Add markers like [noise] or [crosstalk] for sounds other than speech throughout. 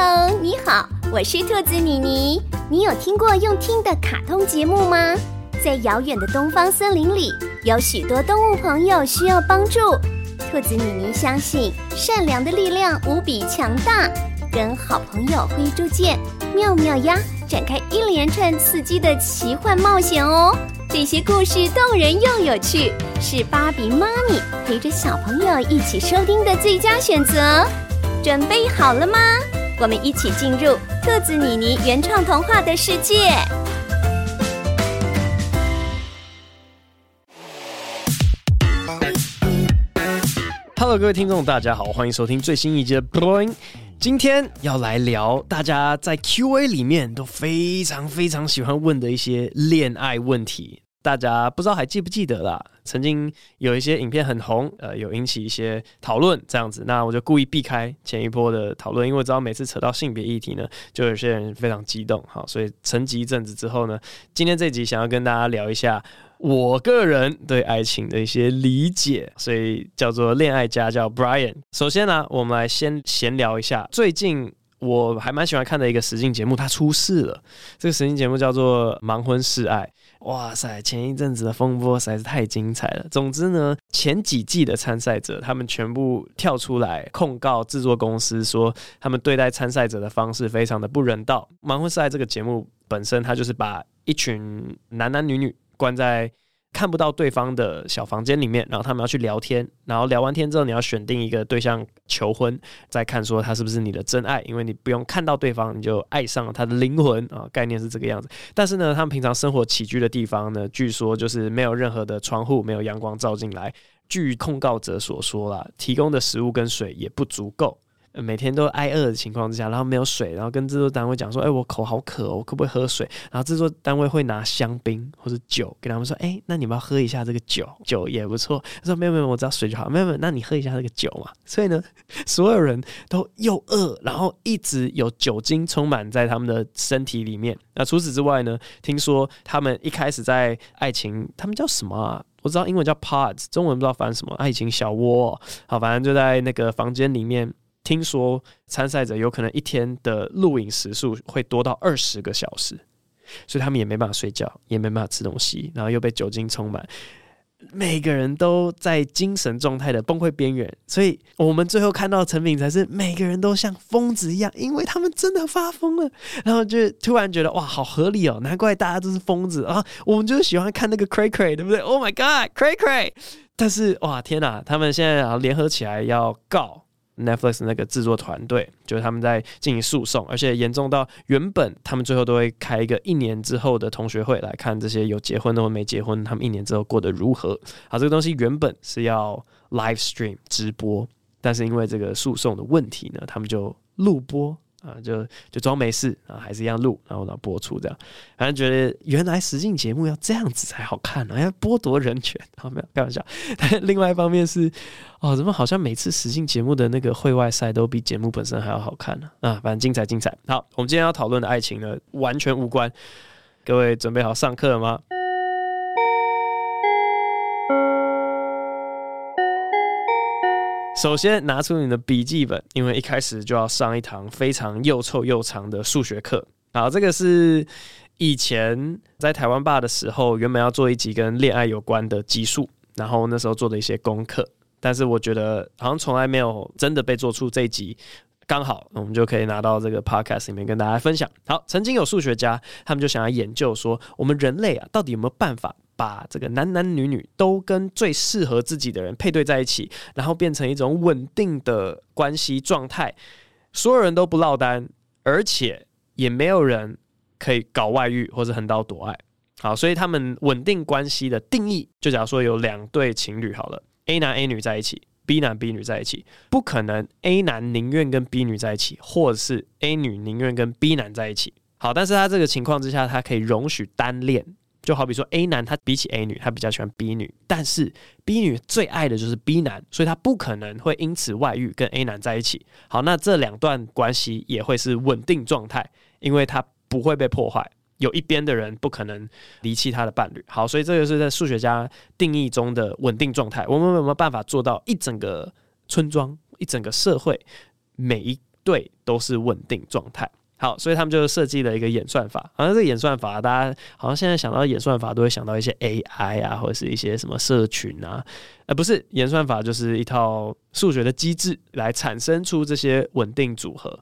Hello，你好，我是兔子米妮。你有听过用听的卡通节目吗？在遥远的东方森林里，有许多动物朋友需要帮助。兔子米妮相信善良的力量无比强大，跟好朋友灰猪见、妙妙鸭展开一连串刺激的奇幻冒险哦。这些故事动人又有趣，是芭比妈咪陪着小朋友一起收听的最佳选择。准备好了吗？我们一起进入兔子妮妮原创童话的世界。Hello，各位听众，大家好，欢迎收听最新一集的 Boing。今天要来聊大家在 Q&A 里面都非常非常喜欢问的一些恋爱问题。大家不知道还记不记得啦？曾经有一些影片很红，呃，有引起一些讨论这样子。那我就故意避开前一波的讨论，因为我知道每次扯到性别议题呢，就有些人非常激动。好，所以沉寂一阵子之后呢，今天这集想要跟大家聊一下我个人对爱情的一些理解，所以叫做恋爱家叫 Brian。首先呢，我们来先闲聊一下最近我还蛮喜欢看的一个实境节目，它出事了。这个实境节目叫做《盲婚试爱》。哇塞！前一阵子的风波实在是太精彩了。总之呢，前几季的参赛者他们全部跳出来控告制作公司，说他们对待参赛者的方式非常的不人道。《盲婚赛》这个节目本身，它就是把一群男男女女关在。看不到对方的小房间里面，然后他们要去聊天，然后聊完天之后，你要选定一个对象求婚，再看说他是不是你的真爱，因为你不用看到对方，你就爱上了他的灵魂啊，概念是这个样子。但是呢，他们平常生活起居的地方呢，据说就是没有任何的窗户，没有阳光照进来。据控告者所说啦，提供的食物跟水也不足够。每天都挨饿的情况之下，然后没有水，然后跟制作单位讲说：“哎、我口好渴，我可不可以喝水？”然后制作单位会拿香槟或者酒给他们说：“哎、那你们要喝一下这个酒，酒也不错。”他说：“没有没有，我只要水就好。”没有没有，那你喝一下这个酒嘛。所以呢，所有人都又饿，然后一直有酒精充满在他们的身体里面。那除此之外呢，听说他们一开始在爱情，他们叫什么啊？我知道英文叫 Pods，中文不知道翻什么，爱情小窝。好，反正就在那个房间里面。听说参赛者有可能一天的录影时数会多到二十个小时，所以他们也没办法睡觉，也没办法吃东西，然后又被酒精充满，每个人都在精神状态的崩溃边缘。所以我们最后看到成品才是每个人都像疯子一样，因为他们真的发疯了。然后就突然觉得哇，好合理哦，难怪大家都是疯子啊！我们就喜欢看那个 Cray Cray，对不对？Oh my God，Cray Cray！但是哇，天哪，他们现在啊联合起来要告。Netflix 那个制作团队，就是他们在进行诉讼，而且严重到原本他们最后都会开一个一年之后的同学会来看这些有结婚的或没结婚，他们一年之后过得如何。好，这个东西原本是要 live stream 直播，但是因为这个诉讼的问题呢，他们就录播。啊，就就装没事啊，还是一样录，然后呢播出这样，反正觉得原来实境节目要这样子才好看呢、啊，要剥夺人权，[laughs] 好没有开玩笑。但另外一方面是，哦，怎么好像每次实境节目的那个会外赛都比节目本身还要好看呢？啊，反正精彩精彩。好，我们今天要讨论的爱情呢，完全无关。各位准备好上课了吗？首先拿出你的笔记本，因为一开始就要上一堂非常又臭又长的数学课。好，这个是以前在台湾吧的时候，原本要做一集跟恋爱有关的集数，然后那时候做的一些功课。但是我觉得好像从来没有真的被做出这一集，刚好我们就可以拿到这个 podcast 里面跟大家分享。好，曾经有数学家，他们就想要研究说，我们人类啊，到底有没有办法？把这个男男女女都跟最适合自己的人配对在一起，然后变成一种稳定的关系状态，所有人都不落单，而且也没有人可以搞外遇或者横刀夺爱。好，所以他们稳定关系的定义，就假如说有两对情侣好了，A 男 A 女在一起，B 男 B 女在一起，不可能 A 男宁愿跟 B 女在一起，或者是 A 女宁愿跟 B 男在一起。好，但是他这个情况之下，他可以容许单恋。就好比说，A 男他比起 A 女，他比较喜欢 B 女，但是 B 女最爱的就是 B 男，所以他不可能会因此外遇跟 A 男在一起。好，那这两段关系也会是稳定状态，因为他不会被破坏，有一边的人不可能离弃他的伴侣。好，所以这个是在数学家定义中的稳定状态。我们有没有办法做到一整个村庄、一整个社会每一对都是稳定状态。好，所以他们就设计了一个演算法。好像这个演算法，大家好像现在想到演算法，都会想到一些 AI 啊，或者是一些什么社群啊。呃，不是，演算法就是一套数学的机制来产生出这些稳定组合。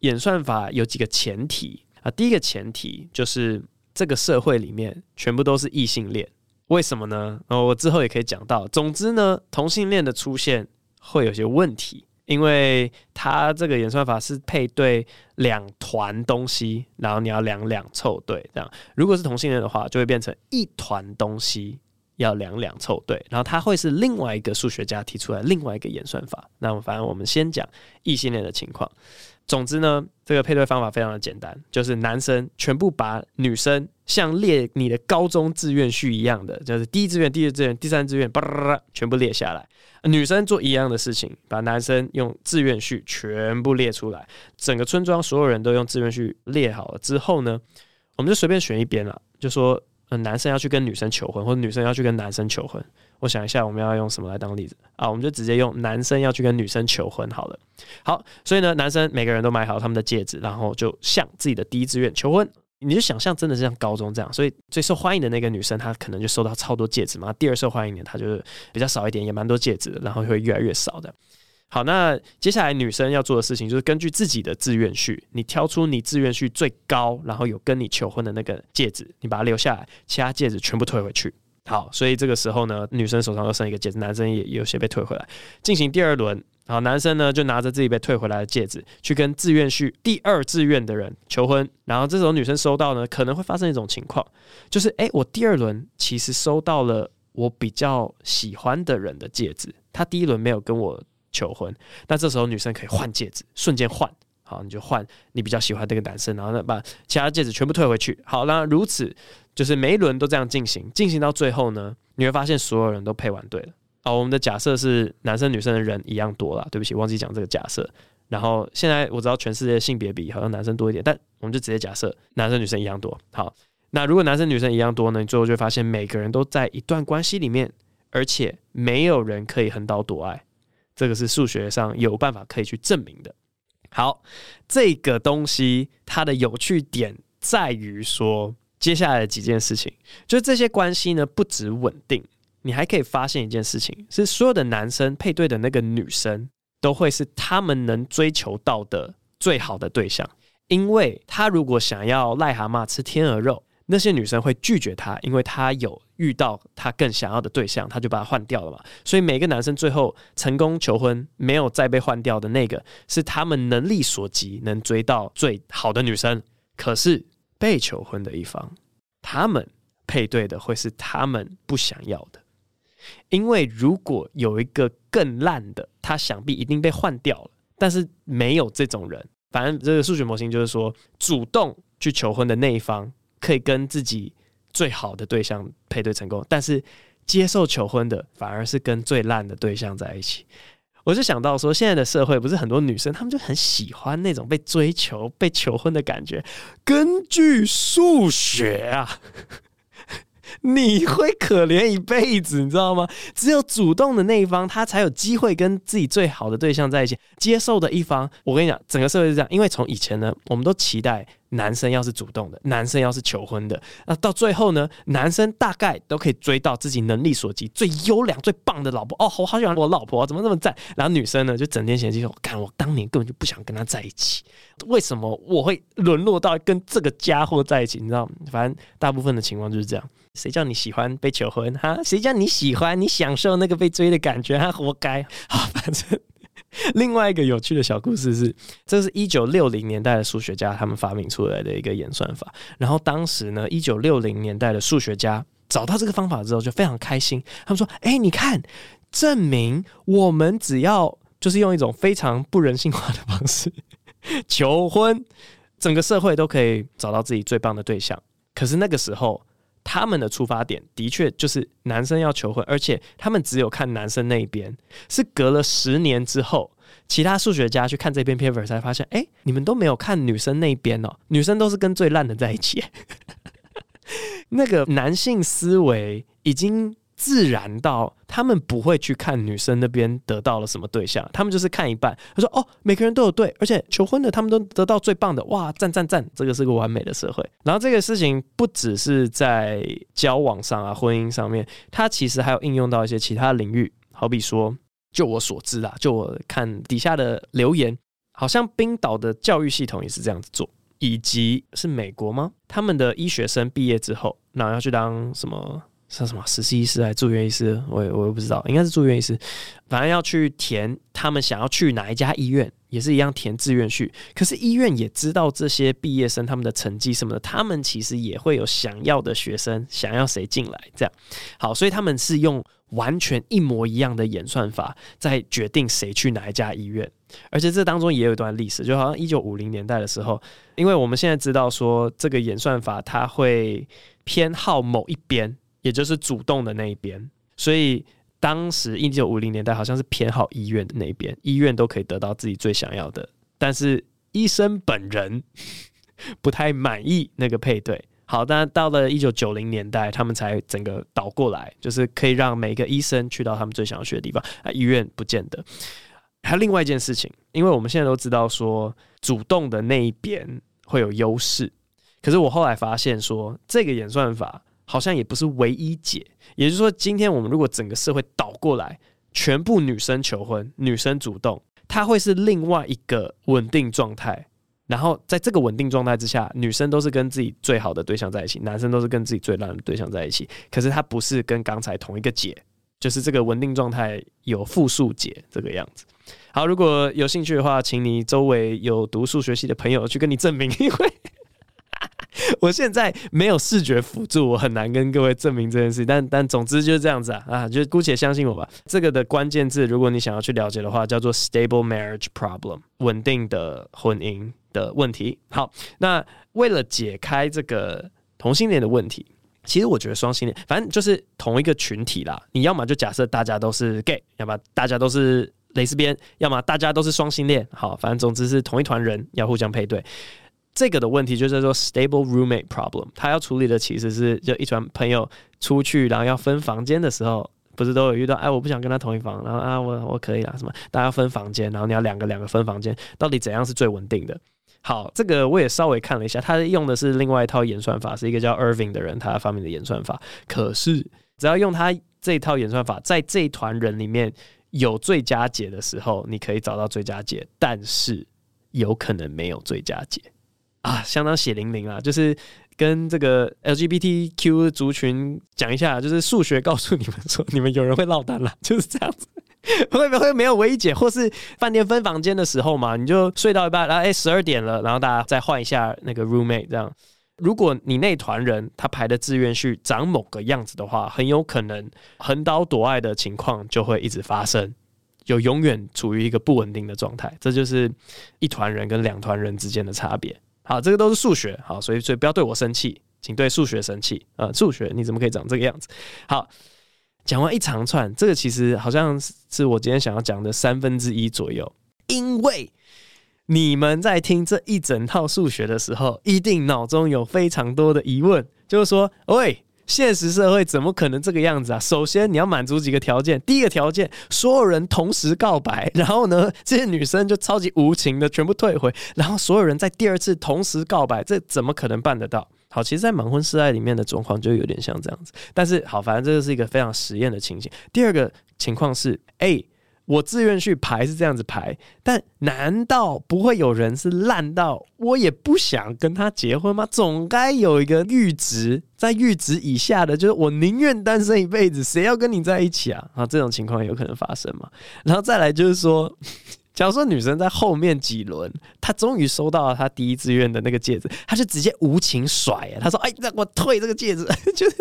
演算法有几个前提啊，第一个前提就是这个社会里面全部都是异性恋。为什么呢？哦，我之后也可以讲到。总之呢，同性恋的出现会有些问题。因为它这个演算法是配对两团东西，然后你要两两凑对，这样。如果是同性恋的话，就会变成一团东西要两两凑对，然后它会是另外一个数学家提出来另外一个演算法。那么反正我们先讲异性恋的情况。总之呢，这个配对方法非常的简单，就是男生全部把女生像列你的高中志愿序一样的，就是第一志愿、第二志愿、第三志愿，叭叭叭，全部列下来。女生做一样的事情，把男生用志愿序全部列出来。整个村庄所有人都用志愿序列好了之后呢，我们就随便选一边了，就说，呃，男生要去跟女生求婚，或者女生要去跟男生求婚。我想一下，我们要用什么来当例子啊？我们就直接用男生要去跟女生求婚好了。好，所以呢，男生每个人都买好他们的戒指，然后就向自己的第一志愿求婚。你就想象真的是像高中这样，所以最受欢迎的那个女生，她可能就收到超多戒指嘛。第二受欢迎的，她就是比较少一点，也蛮多戒指，然后会越来越少的。好，那接下来女生要做的事情就是根据自己的志愿序，你挑出你志愿序最高，然后有跟你求婚的那个戒指，你把它留下来，其他戒指全部退回去。好，所以这个时候呢，女生手上又剩一个戒指，男生也有些被退回来，进行第二轮。好，男生呢就拿着自己被退回来的戒指，去跟自愿序第二志愿的人求婚。然后这时候女生收到呢，可能会发生一种情况，就是哎，我第二轮其实收到了我比较喜欢的人的戒指，他第一轮没有跟我求婚，那这时候女生可以换戒指，瞬间换。好，你就换你比较喜欢这个男生，然后呢把其他戒指全部退回去。好，那如此就是每一轮都这样进行，进行到最后呢，你会发现所有人都配完对了。好，我们的假设是男生女生的人一样多了，对不起，忘记讲这个假设。然后现在我知道全世界性别比好像男生多一点，但我们就直接假设男生女生一样多。好，那如果男生女生一样多呢，你最后就会发现每个人都在一段关系里面，而且没有人可以横刀夺爱，这个是数学上有办法可以去证明的。好，这个东西它的有趣点在于说，接下来的几件事情，就这些关系呢不止稳定，你还可以发现一件事情，是所有的男生配对的那个女生，都会是他们能追求到的最好的对象，因为他如果想要癞蛤蟆吃天鹅肉。那些女生会拒绝他，因为他有遇到他更想要的对象，他就把他换掉了嘛。所以每个男生最后成功求婚，没有再被换掉的那个，是他们能力所及能追到最好的女生。可是被求婚的一方，他们配对的会是他们不想要的，因为如果有一个更烂的，他想必一定被换掉了。但是没有这种人，反正这个数学模型就是说，主动去求婚的那一方。可以跟自己最好的对象配对成功，但是接受求婚的反而是跟最烂的对象在一起。我就想到说，现在的社会不是很多女生，她们就很喜欢那种被追求、被求婚的感觉。根据数学啊。[laughs] 你会可怜一辈子，你知道吗？只有主动的那一方，他才有机会跟自己最好的对象在一起。接受的一方，我跟你讲，整个社会是这样。因为从以前呢，我们都期待男生要是主动的，男生要是求婚的。那到最后呢，男生大概都可以追到自己能力所及最优良、最棒的老婆。哦，我好喜欢我老婆，怎么那么赞？然后女生呢，就整天嫌弃说：“看我当年根本就不想跟他在一起，为什么我会沦落到跟这个家伙在一起？”你知道吗？反正大部分的情况就是这样。谁叫你喜欢被求婚哈？谁叫你喜欢你享受那个被追的感觉？哈，活该！好，反正 [laughs] 另外一个有趣的小故事是，这是一九六零年代的数学家他们发明出来的一个演算法。然后当时呢，一九六零年代的数学家找到这个方法之后就非常开心，他们说：“哎，你看，证明我们只要就是用一种非常不人性化的方式 [laughs] 求婚，整个社会都可以找到自己最棒的对象。可是那个时候。”他们的出发点的确就是男生要求婚，而且他们只有看男生那一边。是隔了十年之后，其他数学家去看这篇 paper 才发现，哎，你们都没有看女生那一边哦，女生都是跟最烂的在一起。[laughs] 那个男性思维已经自然到他们不会去看女生那边得到了什么对象，他们就是看一半。他说：“哦，每个人都有对，而且求婚的他们都得到最棒的，哇，赞赞赞！这个是个完美的社会。”然后这个事情不只是在交往上啊，婚姻上面，它其实还有应用到一些其他领域，好比说，就我所知啊，就我看底下的留言，好像冰岛的教育系统也是这样子做，以及是美国吗？他们的医学生毕业之后，然后要去当什么？像什么实习医师还是住院医师，我也我也不知道，应该是住院医师。反正要去填他们想要去哪一家医院，也是一样填志愿序。可是医院也知道这些毕业生他们的成绩什么的，他们其实也会有想要的学生，想要谁进来这样。好，所以他们是用完全一模一样的演算法在决定谁去哪一家医院。而且这当中也有一段历史，就好像一九五零年代的时候，因为我们现在知道说这个演算法它会偏好某一边。也就是主动的那一边，所以当时一九五零年代好像是偏好医院的那一边，医院都可以得到自己最想要的，但是医生本人 [laughs] 不太满意那个配对。好，但到了一九九零年代，他们才整个倒过来，就是可以让每个医生去到他们最想要去的地方，啊，医院不见得。还有另外一件事情，因为我们现在都知道说主动的那一边会有优势，可是我后来发现说这个演算法。好像也不是唯一解，也就是说，今天我们如果整个社会倒过来，全部女生求婚，女生主动，它会是另外一个稳定状态。然后在这个稳定状态之下，女生都是跟自己最好的对象在一起，男生都是跟自己最烂的对象在一起。可是它不是跟刚才同一个解，就是这个稳定状态有复数解这个样子。好，如果有兴趣的话，请你周围有读数学系的朋友去跟你证明，因为。[laughs] 我现在没有视觉辅助，我很难跟各位证明这件事。但但总之就是这样子啊啊，就姑且相信我吧。这个的关键字，如果你想要去了解的话，叫做 stable marriage problem，稳定的婚姻的问题。好，那为了解开这个同性恋的问题，其实我觉得双性恋，反正就是同一个群体啦。你要么就假设大家都是 gay，要么大家都是蕾丝边，要么大家都是双性恋。好，反正总之是同一团人要互相配对。这个的问题就叫做 stable roommate problem，他要处理的其实是就一团朋友出去，然后要分房间的时候，不是都有遇到哎，我不想跟他同一房，然后啊我我可以啦什么，大家分房间，然后你要两个两个分房间，到底怎样是最稳定的？好，这个我也稍微看了一下，他用的是另外一套演算法，是一个叫 Irving 的人他发明的演算法。可是只要用他这一套演算法，在这一团人里面有最佳解的时候，你可以找到最佳解，但是有可能没有最佳解。啊，相当血淋淋啊！就是跟这个 LGBTQ 族群讲一下，就是数学告诉你们说，[laughs] 你们有人会落单了，就是这样子。[laughs] 会不会没有唯一解？或是饭店分房间的时候嘛，你就睡到一半，然后哎十二点了，然后大家再换一下那个 roommate。这样，如果你那团人他排的志愿序长某个样子的话，很有可能横刀夺爱的情况就会一直发生，就永远处于一个不稳定的状态。这就是一团人跟两团人之间的差别。好，这个都是数学，好，所以所以不要对我生气，请对数学生气啊！数学你怎么可以长这个样子？好，讲完一长串，这个其实好像是我今天想要讲的三分之一左右，因为你们在听这一整套数学的时候，一定脑中有非常多的疑问，就是说，喂。现实社会怎么可能这个样子啊？首先你要满足几个条件，第一个条件，所有人同时告白，然后呢，这些女生就超级无情的全部退回，然后所有人在第二次同时告白，这怎么可能办得到？好，其实，在满婚试爱里面的状况就有点像这样子，但是好，反正这个是一个非常实验的情形。第二个情况是诶。我自愿去排是这样子排，但难道不会有人是烂到我也不想跟他结婚吗？总该有一个阈值，在阈值以下的，就是我宁愿单身一辈子，谁要跟你在一起啊？啊，这种情况有可能发生嘛？然后再来就是说。假如说女生在后面几轮，她终于收到了她第一志愿的那个戒指，她就直接无情甩，她说：“哎，让我退这个戒指。” [laughs] 就是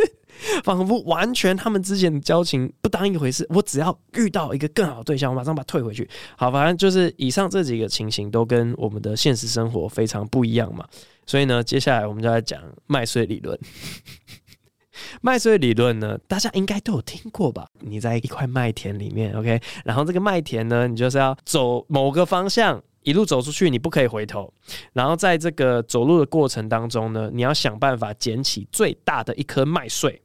仿佛完全他们之间的交情不当一回事。我只要遇到一个更好的对象，我马上把它退回去。好，反正就是以上这几个情形都跟我们的现实生活非常不一样嘛。所以呢，接下来我们就来讲麦穗理论。麦穗理论呢，大家应该都有听过吧？你在一块麦田里面，OK，然后这个麦田呢，你就是要走某个方向，一路走出去，你不可以回头。然后在这个走路的过程当中呢，你要想办法捡起最大的一颗麦穗，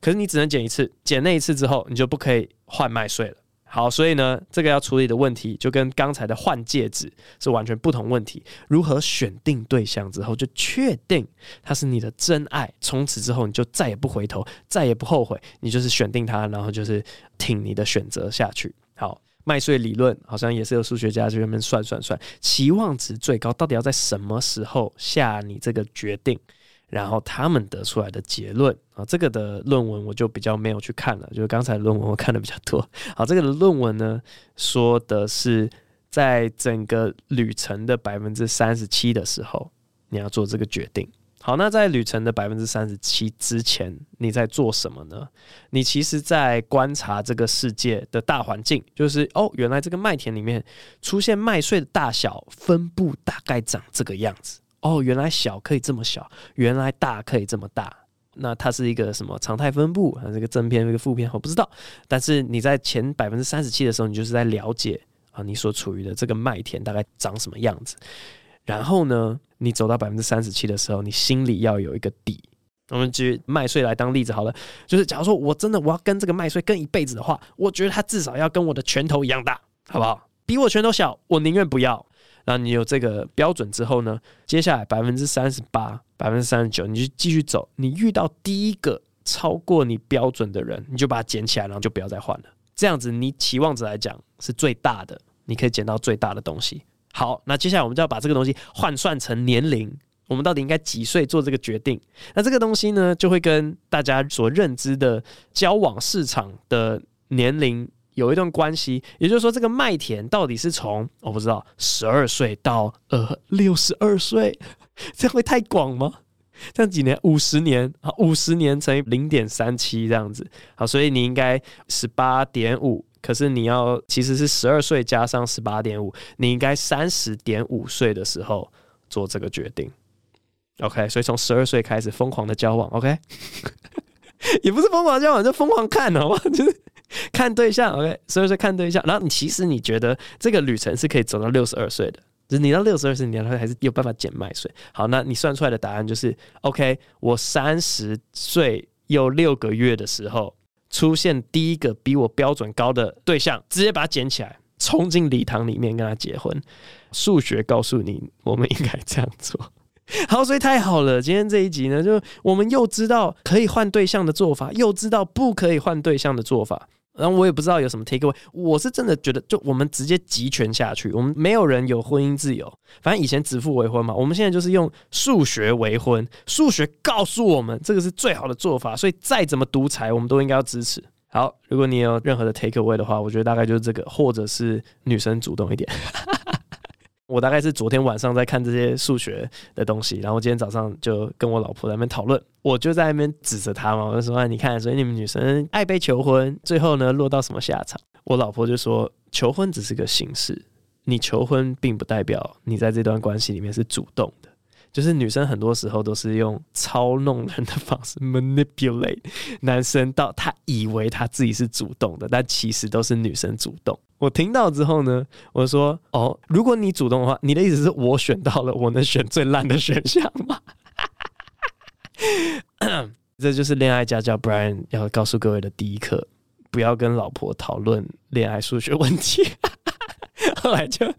可是你只能捡一次，捡那一次之后，你就不可以换麦穗了。好，所以呢，这个要处理的问题就跟刚才的换戒指是完全不同问题。如何选定对象之后，就确定他是你的真爱，从此之后你就再也不回头，再也不后悔，你就是选定他，然后就是挺你的选择下去。好，麦穗理论好像也是有数学家在那边算算算，期望值最高到底要在什么时候下你这个决定？然后他们得出来的结论啊，这个的论文我就比较没有去看了，就是刚才论文我看的比较多。好，这个的论文呢，说的是在整个旅程的百分之三十七的时候，你要做这个决定。好，那在旅程的百分之三十七之前，你在做什么呢？你其实在观察这个世界的大环境，就是哦，原来这个麦田里面出现麦穗的大小分布大概长这个样子。哦，原来小可以这么小，原来大可以这么大。那它是一个什么常态分布？还是一个正偏，一个负偏？我不知道。但是你在前百分之三十七的时候，你就是在了解啊，你所处于的这个麦田大概长什么样子。然后呢，你走到百分之三十七的时候，你心里要有一个底。我们举麦穗来当例子好了，就是假如说我真的我要跟这个麦穗跟一辈子的话，我觉得它至少要跟我的拳头一样大，好不好？比我拳头小，我宁愿不要。那你有这个标准之后呢？接下来百分之三十八、百分之三十九，你就继续走。你遇到第一个超过你标准的人，你就把它捡起来，然后就不要再换了。这样子，你期望值来讲是最大的，你可以捡到最大的东西。好，那接下来我们就要把这个东西换算成年龄，我们到底应该几岁做这个决定？那这个东西呢，就会跟大家所认知的交往市场的年龄。有一段关系，也就是说，这个麦田到底是从我不知道十二岁到呃六十二岁，这样会太广吗？这样几年？五十年啊，五十年乘以零点三七这样子。好，所以你应该十八点五，可是你要其实是十二岁加上十八点五，你应该三十点五岁的时候做这个决定。OK，所以从十二岁开始疯狂的交往，OK，[laughs] 也不是疯狂交往，就疯狂看好吗？[laughs] 就是。[laughs] 看对象，OK，所以说看对象，然后你其实你觉得这个旅程是可以走到六十二岁的，就是你到六十二岁，你还是有办法减麦穗。好，那你算出来的答案就是 OK。我三十岁又六个月的时候，出现第一个比我标准高的对象，直接把它捡起来，冲进礼堂里面跟他结婚。数学告诉你，我们应该这样做。[laughs] 好，所以太好了，今天这一集呢，就我们又知道可以换对象的做法，又知道不可以换对象的做法。然后我也不知道有什么 take away，我是真的觉得，就我们直接集权下去，我们没有人有婚姻自由。反正以前指腹为婚嘛，我们现在就是用数学为婚，数学告诉我们这个是最好的做法，所以再怎么独裁，我们都应该要支持。好，如果你有任何的 take away 的话，我觉得大概就是这个，或者是女生主动一点。我大概是昨天晚上在看这些数学的东西，然后今天早上就跟我老婆在那边讨论，我就在那边指着他嘛，我就说：“哎你看，所以你们女生爱被求婚，最后呢落到什么下场？”我老婆就说：“求婚只是个形式，你求婚并不代表你在这段关系里面是主动的。”就是女生很多时候都是用操弄人的方式 manipulate 男生，到他以为他自己是主动的，但其实都是女生主动。我听到之后呢，我说：“哦，如果你主动的话，你的意思是我选到了我能选最烂的选项吗？” [laughs] 这就是恋爱家教 Brian 要告诉各位的第一课：不要跟老婆讨论恋爱数学问题。[laughs] 后来就。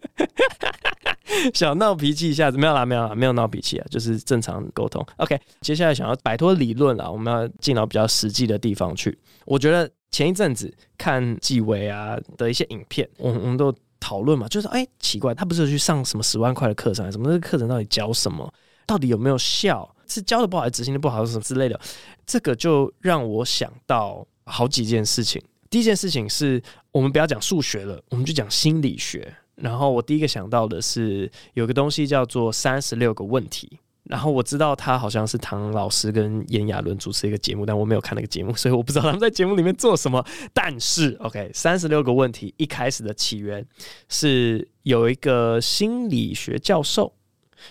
[laughs] 小闹脾气一下子没有啦，没有啦，没有闹脾气啊，就是正常沟通。OK，接下来想要摆脱理论了，我们要进到比较实际的地方去。我觉得前一阵子看纪委啊的一些影片，我们我们都讨论嘛，就是哎、奇怪，他不是去上什么十万块的课程，什么这个课程到底教什么？到底有没有效？是教的不好，还是执行的不好，什么之类的？这个就让我想到好几件事情。第一件事情是我们不要讲数学了，我们就讲心理学。然后我第一个想到的是有个东西叫做三十六个问题，然后我知道他好像是唐老师跟炎亚纶主持一个节目，但我没有看那个节目，所以我不知道他们在节目里面做什么。但是，[laughs] OK，三十六个问题一开始的起源是有一个心理学教授，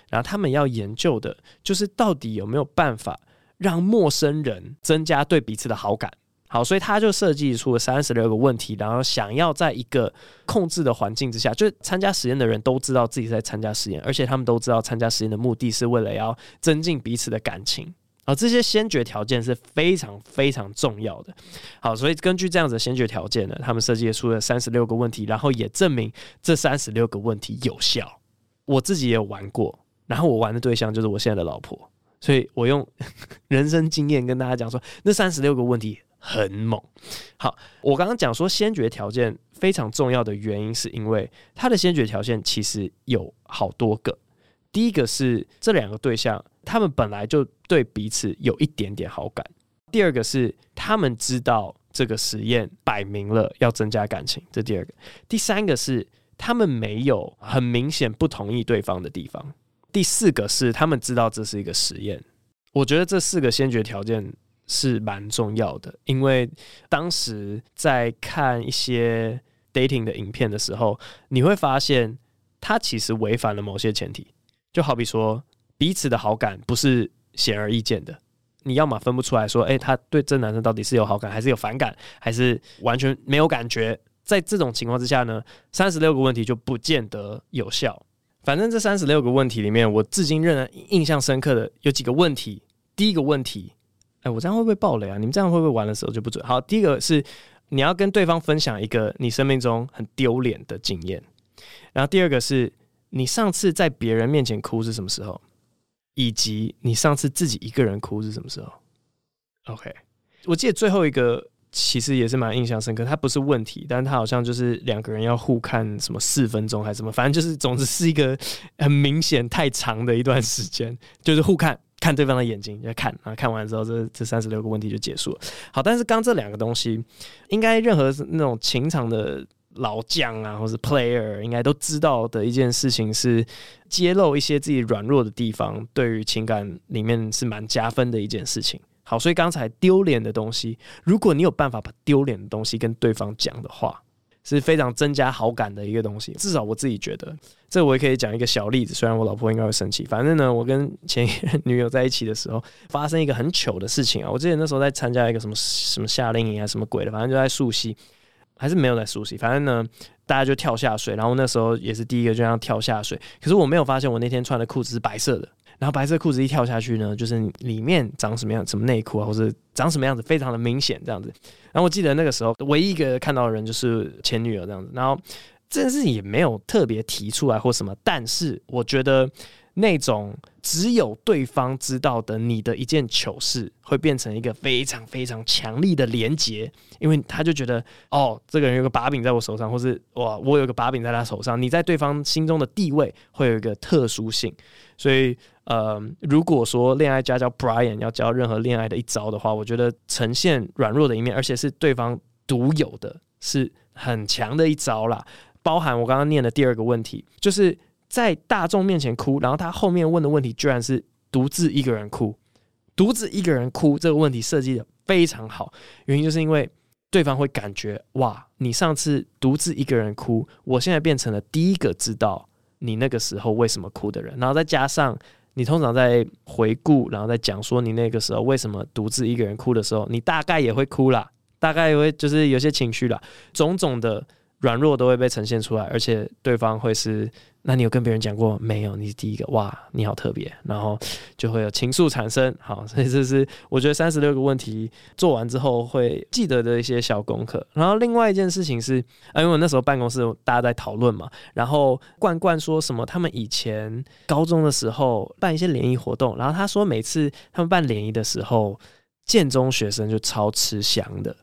然后他们要研究的就是到底有没有办法让陌生人增加对彼此的好感。好，所以他就设计出了三十六个问题，然后想要在一个控制的环境之下，就是参加实验的人都知道自己在参加实验，而且他们都知道参加实验的目的是为了要增进彼此的感情。啊，这些先决条件是非常非常重要的。好，所以根据这样子的先决条件呢，他们设计出了三十六个问题，然后也证明这三十六个问题有效。我自己也有玩过，然后我玩的对象就是我现在的老婆，所以我用 [laughs] 人生经验跟大家讲说，那三十六个问题很猛。好，我刚刚讲说先决条件非常重要的原因，是因为它的先决条件其实有好多个。第一个是这两个对象，他们本来就对彼此有一点点好感。第二个是他们知道这个实验摆明了要增加感情，这第二个。第三个是他们没有很明显不同意对方的地方。第四个是他们知道这是一个实验。我觉得这四个先决条件是蛮重要的，因为当时在看一些 dating 的影片的时候，你会发现他其实违反了某些前提。就好比说，彼此的好感不是显而易见的，你要么分不出来说，诶，他对这男生到底是有好感，还是有反感，还是完全没有感觉。在这种情况之下呢，三十六个问题就不见得有效。反正这三十六个问题里面，我至今仍然印象深刻的有几个问题。第一个问题，哎，我这样会不会爆雷啊？你们这样会不会玩的时候就不准？好，第一个是你要跟对方分享一个你生命中很丢脸的经验，然后第二个是。你上次在别人面前哭是什么时候？以及你上次自己一个人哭是什么时候？OK，我记得最后一个其实也是蛮印象深刻，它不是问题，但它好像就是两个人要互看什么四分钟还是什么，反正就是总之是一个很明显太长的一段时间，就是互看看对方的眼睛，就看啊，看完之后这这三十六个问题就结束了。好，但是刚这两个东西，应该任何那种情场的。老将啊，或是 player 应该都知道的一件事情是，揭露一些自己软弱的地方，对于情感里面是蛮加分的一件事情。好，所以刚才丢脸的东西，如果你有办法把丢脸的东西跟对方讲的话，是非常增加好感的一个东西。至少我自己觉得，这我也可以讲一个小例子。虽然我老婆应该会生气，反正呢，我跟前女友在一起的时候，发生一个很糗的事情啊。我记得那时候在参加一个什么什么夏令营啊，什么鬼的，反正就在溯溪。还是没有在熟悉，反正呢，大家就跳下水，然后那时候也是第一个就这样跳下水。可是我没有发现，我那天穿的裤子是白色的，然后白色裤子一跳下去呢，就是里面长什么样，什么内裤啊，或者长什么样子，非常的明显这样子。然后我记得那个时候，唯一一个看到的人就是前女友这样子。然后这件事情也没有特别提出来或什么，但是我觉得。那种只有对方知道的你的一件糗事，会变成一个非常非常强力的连结，因为他就觉得哦，这个人有个把柄在我手上，或是哇，我有个把柄在他手上，你在对方心中的地位会有一个特殊性。所以，呃，如果说恋爱家教 Brian 要教任何恋爱的一招的话，我觉得呈现软弱的一面，而且是对方独有的，是很强的一招啦。包含我刚刚念的第二个问题，就是。在大众面前哭，然后他后面问的问题居然是独自一个人哭，独自一个人哭这个问题设计的非常好，原因就是因为对方会感觉哇，你上次独自一个人哭，我现在变成了第一个知道你那个时候为什么哭的人，然后再加上你通常在回顾，然后再讲说你那个时候为什么独自一个人哭的时候，你大概也会哭啦，大概也会就是有些情绪啦，种种的软弱都会被呈现出来，而且对方会是。那你有跟别人讲过没有？你是第一个哇，你好特别，然后就会有情愫产生。好，[laughs] 所以这是我觉得三十六个问题做完之后会记得的一些小功课。然后另外一件事情是，啊，因为我那时候办公室大家在讨论嘛，然后冠冠说什么他们以前高中的时候办一些联谊活动，然后他说每次他们办联谊的时候，建中学生就超吃香的。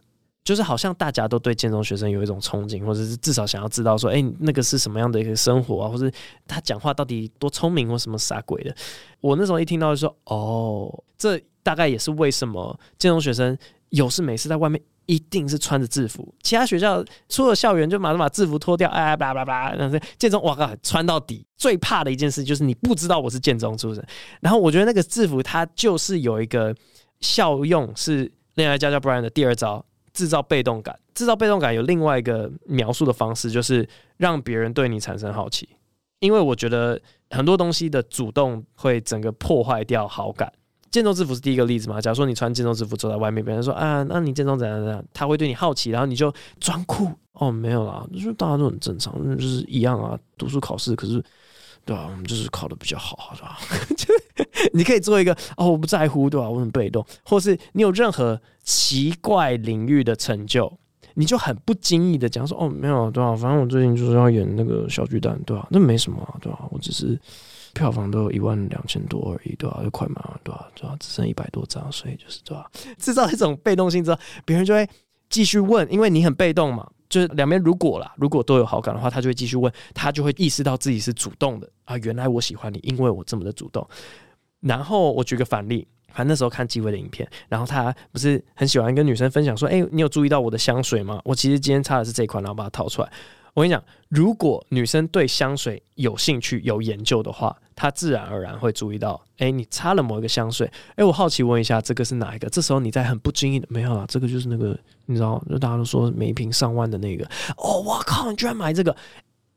就是好像大家都对建中学生有一种憧憬，或者是至少想要知道说，哎、那个是什么样的一个生活啊，或者他讲话到底多聪明或什么啥鬼的。我那时候一听到就说，哦，这大概也是为什么建中学生有事没事在外面一定是穿着制服，其他学校出了校园就马上把制服脱掉，哎，巴拉巴拉，然后建中哇靠，穿到底。最怕的一件事就是你不知道我是建中出身，然后我觉得那个制服它就是有一个效用，是恋爱家教 Brian 的第二招。制造被动感，制造被动感有另外一个描述的方式，就是让别人对你产生好奇。因为我觉得很多东西的主动会整个破坏掉好感。建筑制服是第一个例子嘛？假如说你穿建筑制服走在外面，别人说啊，那你建筑怎样怎样，他会对你好奇，然后你就装酷哦，没有啦，就是大家都很正常，就是一样啊，读书考试，可是。对啊，我们就是考的比较好，是吧？[laughs] 就你可以做一个哦，我不在乎，对吧？我很被动，或是你有任何奇怪领域的成就，你就很不经意的讲说哦，没有，对吧？反正我最近就是要演那个小巨蛋，对吧？那没什么，对吧？我只是票房都有一万两千多而已，对吧？就快满了，对吧？对吧？只剩一百多张，所以就是对吧？[laughs] 制造一种被动性之后，别人就会继续问，因为你很被动嘛。就是两边如果啦，如果都有好感的话，他就会继续问，他就会意识到自己是主动的啊。原来我喜欢你，因为我这么的主动。然后我举个反例，反正那时候看机会的影片，然后他不是很喜欢跟女生分享说：“哎、你有注意到我的香水吗？我其实今天擦的是这款，然后把它掏出来。”我跟你讲，如果女生对香水有兴趣、有研究的话，他自然而然会注意到，哎，你擦了某一个香水，哎，我好奇问一下，这个是哪一个？这时候你在很不经意的，没有啊，这个就是那个，你知道，就大家都说每一瓶上万的那个。哦，我靠，你居然买这个？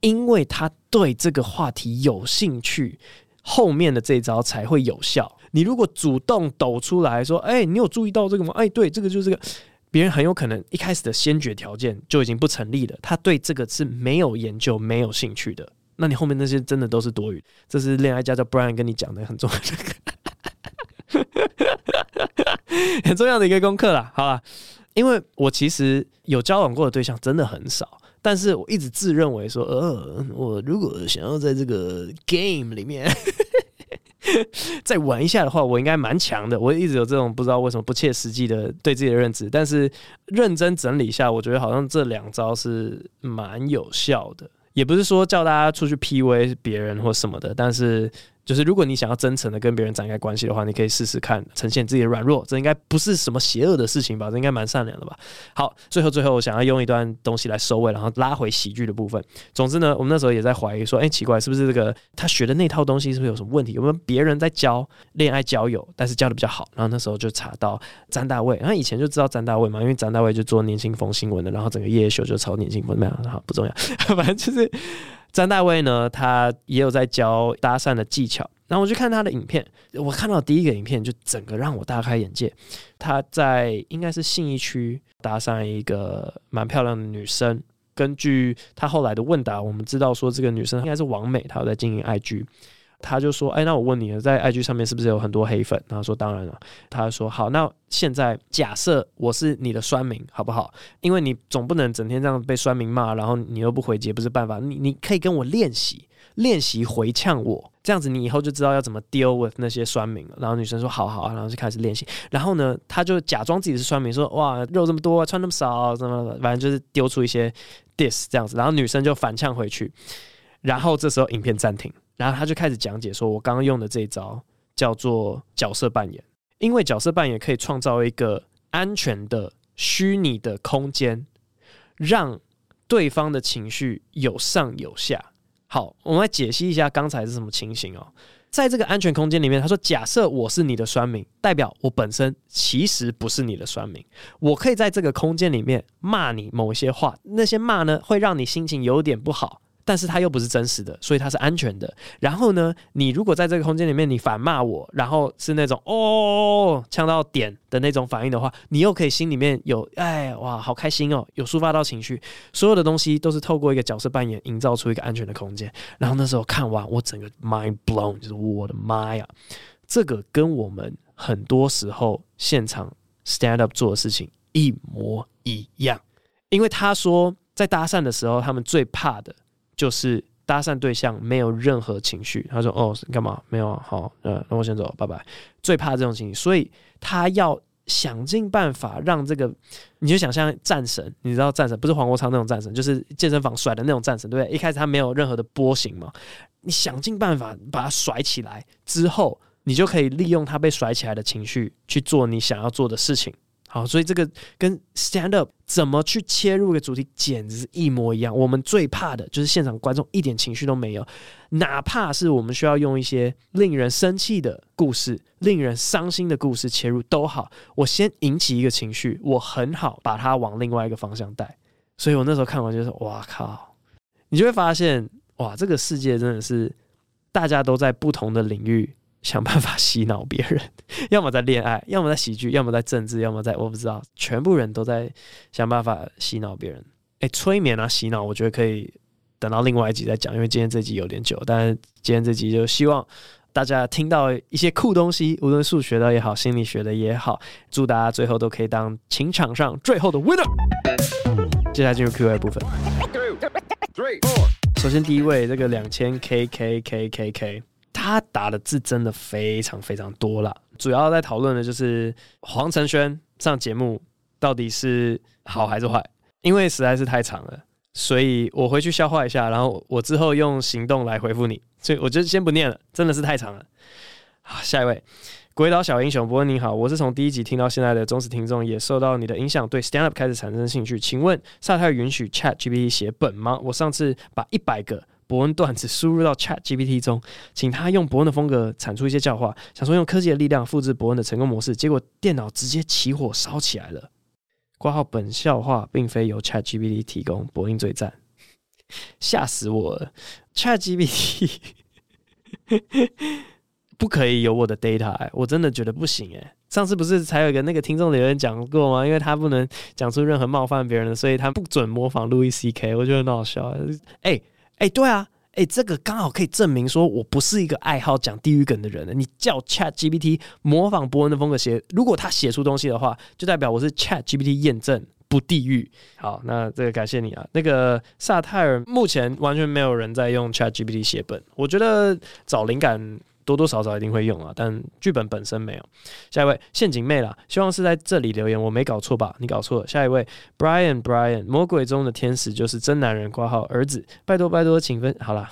因为他对这个话题有兴趣，后面的这一招才会有效。你如果主动抖出来说，哎，你有注意到这个吗？哎，对，这个就是这个。别人很有可能一开始的先决条件就已经不成立了，他对这个是没有研究、没有兴趣的。那你后面那些真的都是多余。这是恋爱家教 Brian 跟你讲的很重要的，[laughs] 很重要的一个功课啦。好吧，因为我其实有交往过的对象真的很少，但是我一直自认为说，呃，我如果想要在这个 game 里面。[laughs] 再玩一下的话，我应该蛮强的。我一直有这种不知道为什么不切实际的对自己的认知，但是认真整理一下，我觉得好像这两招是蛮有效的。也不是说叫大家出去 PUA 别人或什么的，但是。就是如果你想要真诚的跟别人展开关系的话，你可以试试看呈现自己的软弱，这应该不是什么邪恶的事情吧？这应该蛮善良的吧？好，最后最后我想要用一段东西来收尾，然后拉回喜剧的部分。总之呢，我们那时候也在怀疑说，哎、奇怪，是不是这个他学的那套东西是不是有什么问题？有没有别人在教恋爱交友，但是教的比较好？然后那时候就查到詹大卫，然后以前就知道詹大卫嘛，因为詹大卫就做年轻风新闻的，然后整个夜夜秀就超年轻风，没有，好，不重要，[laughs] 反正就是。詹大卫呢，他也有在教搭讪的技巧。然后我去看他的影片，我看到第一个影片就整个让我大开眼界。他在应该是信义区搭讪一个蛮漂亮的女生。根据他后来的问答，我们知道说这个女生应该是王美，她有在经营 IG。他就说：“哎，那我问你，在 IG 上面是不是有很多黑粉？”然后说：“当然了。”他说：“好，那现在假设我是你的酸民，好不好？因为你总不能整天这样被酸民骂，然后你又不回击，不是办法。你你可以跟我练习，练习回呛我，这样子你以后就知道要怎么 deal with 那些酸民了。”然后女生说：“好好啊。”然后就开始练习。然后呢，他就假装自己是酸民，说：“哇，肉这么多，穿那么少，什么反正就是丢出一些 dis 这样子。”然后女生就反呛回去。然后这时候影片暂停。然后他就开始讲解说，我刚刚用的这一招叫做角色扮演，因为角色扮演可以创造一个安全的虚拟的空间，让对方的情绪有上有下。好，我们来解析一下刚才是什么情形哦。在这个安全空间里面，他说：“假设我是你的酸民，代表我本身其实不是你的酸民，我可以在这个空间里面骂你某些话，那些骂呢会让你心情有点不好。”但是它又不是真实的，所以它是安全的。然后呢，你如果在这个空间里面，你反骂我，然后是那种哦呛到点的那种反应的话，你又可以心里面有哎哇好开心哦，有抒发到情绪。所有的东西都是透过一个角色扮演，营造出一个安全的空间。然后那时候看完，我整个 mind blown，就是我的妈呀，这个跟我们很多时候现场 stand up 做的事情一模一样。因为他说在搭讪的时候，他们最怕的。就是搭讪对象没有任何情绪，他说：“哦，干嘛？没有啊，好，嗯，那我先走，拜拜。”最怕这种情绪，所以他要想尽办法让这个，你就想象战神，你知道战神不是黄国昌那种战神，就是健身房甩的那种战神，对不对？一开始他没有任何的波形嘛，你想尽办法把他甩起来之后，你就可以利用他被甩起来的情绪去做你想要做的事情。好，所以这个跟 stand up 怎么去切入一个主题，简直是一模一样。我们最怕的就是现场观众一点情绪都没有，哪怕是我们需要用一些令人生气的故事、令人伤心的故事切入都好。我先引起一个情绪，我很好把它往另外一个方向带。所以我那时候看完就是，哇靠！你就会发现，哇，这个世界真的是大家都在不同的领域。想办法洗脑别人，[laughs] 要么在恋爱，要么在喜剧，要么在政治，要么在我不知道，全部人都在想办法洗脑别人。诶、欸，催眠啊，洗脑，我觉得可以等到另外一集再讲，因为今天这集有点久。但是今天这集就希望大家听到一些酷东西，无论数学的也好，心理学的也好，祝大家最后都可以当情场上最后的 winner。接下来进入 Q&A 部分。首先第一位，这个两千 K K K K K，他打的字真的非常非常多了，主要在讨论的就是黄承轩上节目到底是好还是坏，因为实在是太长了。所以我回去消化一下，然后我之后用行动来回复你。所以我就先不念了，真的是太长了。好，下一位，鬼岛小英雄，伯恩你好，我是从第一集听到现在的忠实听众，也受到你的影响，对 stand up 开始产生兴趣。请问萨泰尔允许 Chat GPT 写本吗？我上次把一百个伯恩段子输入到 Chat GPT 中，请他用伯恩的风格产出一些教化，想说用科技的力量复制伯恩的成功模式，结果电脑直接起火烧起来了。括号本笑话并非由 ChatGPT 提供，播音最赞，吓死我了！ChatGPT [laughs] 不可以有我的 data，欸，我真的觉得不行哎。上次不是才有一个那个听众留言讲过吗？因为他不能讲出任何冒犯别人的，所以他不准模仿路易 CK，我觉得很好笑。哎、哎、对啊。哎、这个刚好可以证明说我不是一个爱好讲地狱梗的人。你叫 Chat GPT 模仿伯恩的风格写，如果他写出东西的话，就代表我是 Chat GPT 验证不地狱。好，那这个感谢你啊。那个萨泰尔目前完全没有人在用 Chat GPT 写本，我觉得找灵感。多多少少一定会用啊，但剧本本身没有。下一位陷阱妹啦，希望是在这里留言，我没搞错吧？你搞错了。下一位 Brian Brian，魔鬼中的天使就是真男人，挂号儿子，拜托拜托，请分好啦。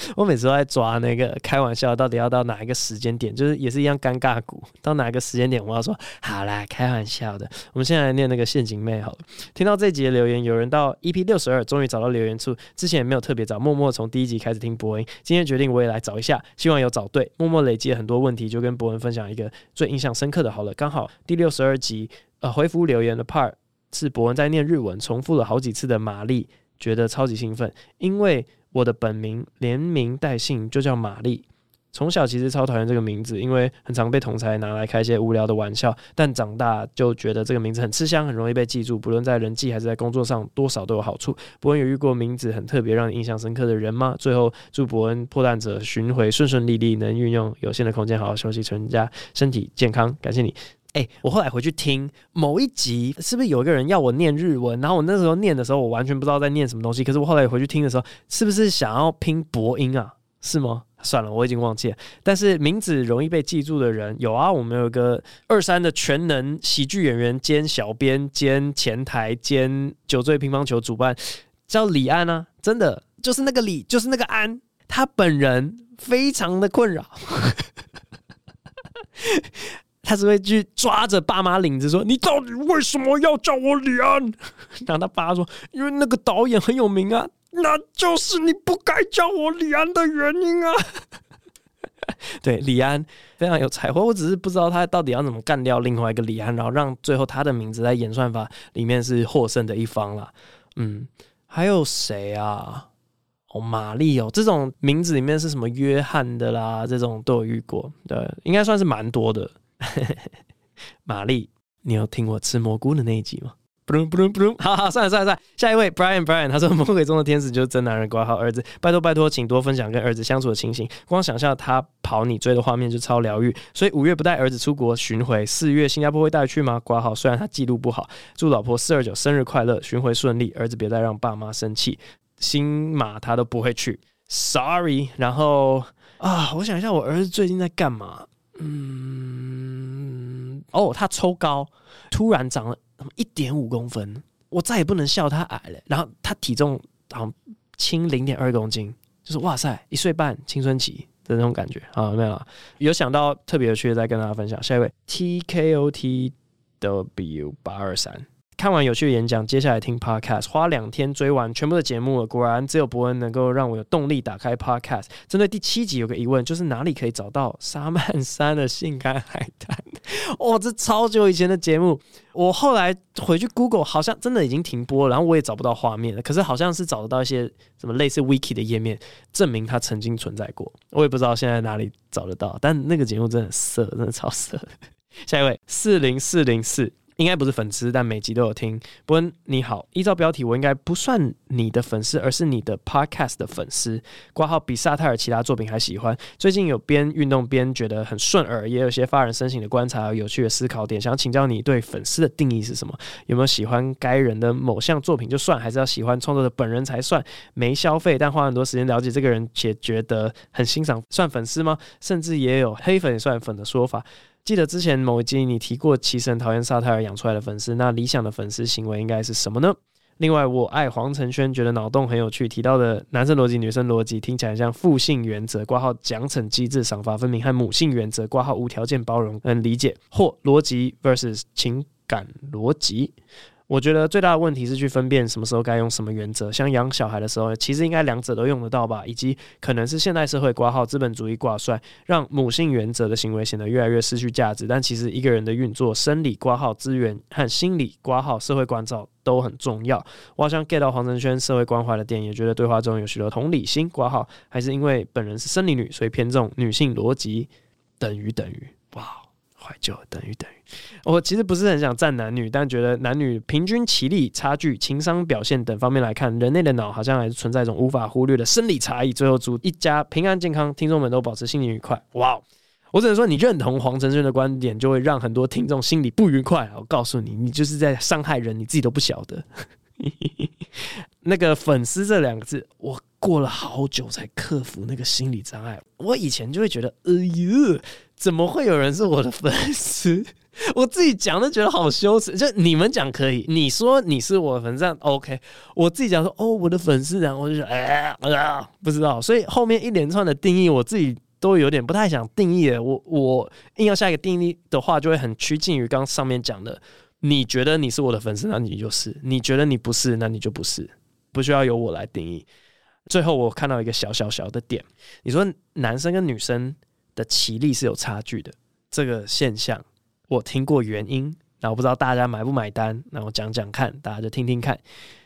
[laughs] 我每次都在抓那个开玩笑，到底要到哪一个时间点？就是也是一样尴尬股，到哪一个时间点我要说好啦，开玩笑的。我们现在来念那个陷阱妹好了。听到这集的留言，有人到 EP 六十二，终于找到留言处，之前也没有特别找，默默从第一集开始听博恩，今天决定我也来找一下，希望有找对。默默累积了很多问题，就跟博恩分享一个最印象深刻的好了。刚好第六十二集呃回复留言的 part 是博恩在念日文，重复了好几次的玛丽，觉得超级兴奋，因为。我的本名连名带姓就叫玛丽，从小其实超讨厌这个名字，因为很常被同侪拿来开一些无聊的玩笑。但长大就觉得这个名字很吃香，很容易被记住，不论在人际还是在工作上，多少都有好处。伯恩有遇过名字很特别、让你印象深刻的人吗？最后祝伯恩破蛋者巡回顺顺利利，能运用有限的空间好好休息，全家身体健康。感谢你。哎、我后来回去听某一集，是不是有一个人要我念日文？然后我那时候念的时候，我完全不知道在念什么东西。可是我后来回去听的时候，是不是想要拼播音啊？是吗？算了，我已经忘记了。但是名字容易被记住的人有啊，我们有一个二三的全能喜剧演员兼小编兼前台兼酒醉乒乓球主办，叫李安啊，真的就是那个李，就是那个安，他本人非常的困扰。他只会去抓着爸妈领子说：“你到底为什么要叫我李安？” [laughs] 然后他爸说：“因为那个导演很有名啊，那就是你不该叫我李安的原因啊。[laughs] ”对，李安非常有才华，我只是不知道他到底要怎么干掉另外一个李安，然后让最后他的名字在演算法里面是获胜的一方啦。嗯，还有谁啊？哦，玛丽哦，这种名字里面是什么约翰的啦？这种都有遇过，对，应该算是蛮多的。[laughs] 玛丽，你有听我吃蘑菇的那一集吗？不隆不隆不隆，[laughs] 好好，算了算了算了。下一位，Brian Brian，他说魔鬼中的天使就是真男人，挂号儿子，拜托拜托，请多分享跟儿子相处的情形。光想象他跑你追的画面就超疗愈。所以五月不带儿子出国巡回，四月新加坡会带去吗？挂号，虽然他记录不好，祝老婆四二九生日快乐，巡回顺利，儿子别再让爸妈生气。新马他都不会去，Sorry。然后啊，我想一下，我儿子最近在干嘛？嗯，哦，他抽高，突然长了一点五公分，我再也不能笑他矮了。然后他体重好像轻零点二公斤，就是哇塞，一岁半青春期的那种感觉啊，没有，有想到特别有趣的再跟大家分享。下一位 T K O T W 八二三。看完有趣的演讲，接下来听 podcast，花两天追完全部的节目了。果然，只有伯恩能够让我有动力打开 podcast。针对第七集有个疑问，就是哪里可以找到沙曼山的性感海滩？哇，[laughs] 这超久以前的节目，我后来回去 Google，好像真的已经停播了，然后我也找不到画面了。可是好像是找得到一些什么类似 wiki 的页面，证明它曾经存在过。我也不知道现在哪里找得到，但那个节目真的色，真的超色。[laughs] 下一位，四零四零四。应该不是粉丝，但每集都有听。伯恩你好，依照标题，我应该不算你的粉丝，而是你的 podcast 的粉丝。挂号比萨泰尔其他作品还喜欢。最近有边运动边觉得很顺耳，也有些发人深省的观察和，有趣的思考点。想请教你对粉丝的定义是什么？有没有喜欢该人的某项作品就算，还是要喜欢创作者本人才算？没消费但花很多时间了解这个人且觉得很欣赏，算粉丝吗？甚至也有黑粉也算粉的说法。记得之前某一集你提过，其实很讨厌萨泰尔养出来的粉丝，那理想的粉丝行为应该是什么呢？另外，我爱黄承轩，觉得脑洞很有趣，提到的男生逻辑、女生逻辑听起来像父性原则挂号奖惩机制、赏罚分明和母性原则挂号无条件包容，能理解或逻辑 versus 情感逻辑。我觉得最大的问题是去分辨什么时候该用什么原则。像养小孩的时候，其实应该两者都用得到吧？以及可能是现代社会挂号资本主义挂帅，让母性原则的行为显得越来越失去价值。但其实一个人的运作，生理挂号资源和心理挂号社会关照都很重要。我好像 get 到黄承轩社会关怀的点，也觉得对话中有许多同理心挂号，还是因为本人是生理女，所以偏重女性逻辑，等于等于哇。怀旧等于等于，我其实不是很想赞男女，但觉得男女平均棋力差距、情商表现等方面来看，人类的脑好像还是存在一种无法忽略的生理差异。最后祝一家平安健康，听众们都保持心情愉快。哇，我只能说你认同黄承轩的观点，就会让很多听众心里不愉快。我告诉你，你就是在伤害人，你自己都不晓得。那个粉丝这两个字，我过了好久才克服那个心理障碍。我以前就会觉得，哎呦。怎么会有人是我的粉丝？[laughs] 我自己讲都觉得好羞耻。就你们讲可以，你说你是我的粉丝，OK。我自己讲说哦，我的粉丝，然后我就说哎呀，不知道。所以后面一连串的定义，我自己都有点不太想定义。我我硬要下一个定义的话，就会很趋近于刚上面讲的。你觉得你是我的粉丝，那你就是；你觉得你不是，那你就不是。不需要由我来定义。最后我看到一个小小小的点，你说男生跟女生。的棋力是有差距的，这个现象我听过原因，那我不知道大家买不买单，那我讲讲看，大家就听听看。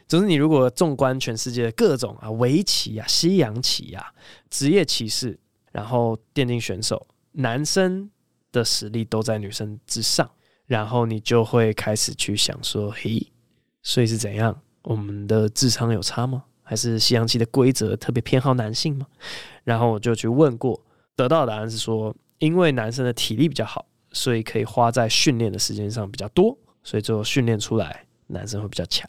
就是你如果纵观全世界的各种啊围棋啊、西洋棋啊、职业棋士，然后电竞选手，男生的实力都在女生之上，然后你就会开始去想说，嘿，所以是怎样？我们的智商有差吗？还是西洋棋的规则特别偏好男性吗？然后我就去问过。得到的答案是说，因为男生的体力比较好，所以可以花在训练的时间上比较多，所以最后训练出来男生会比较强。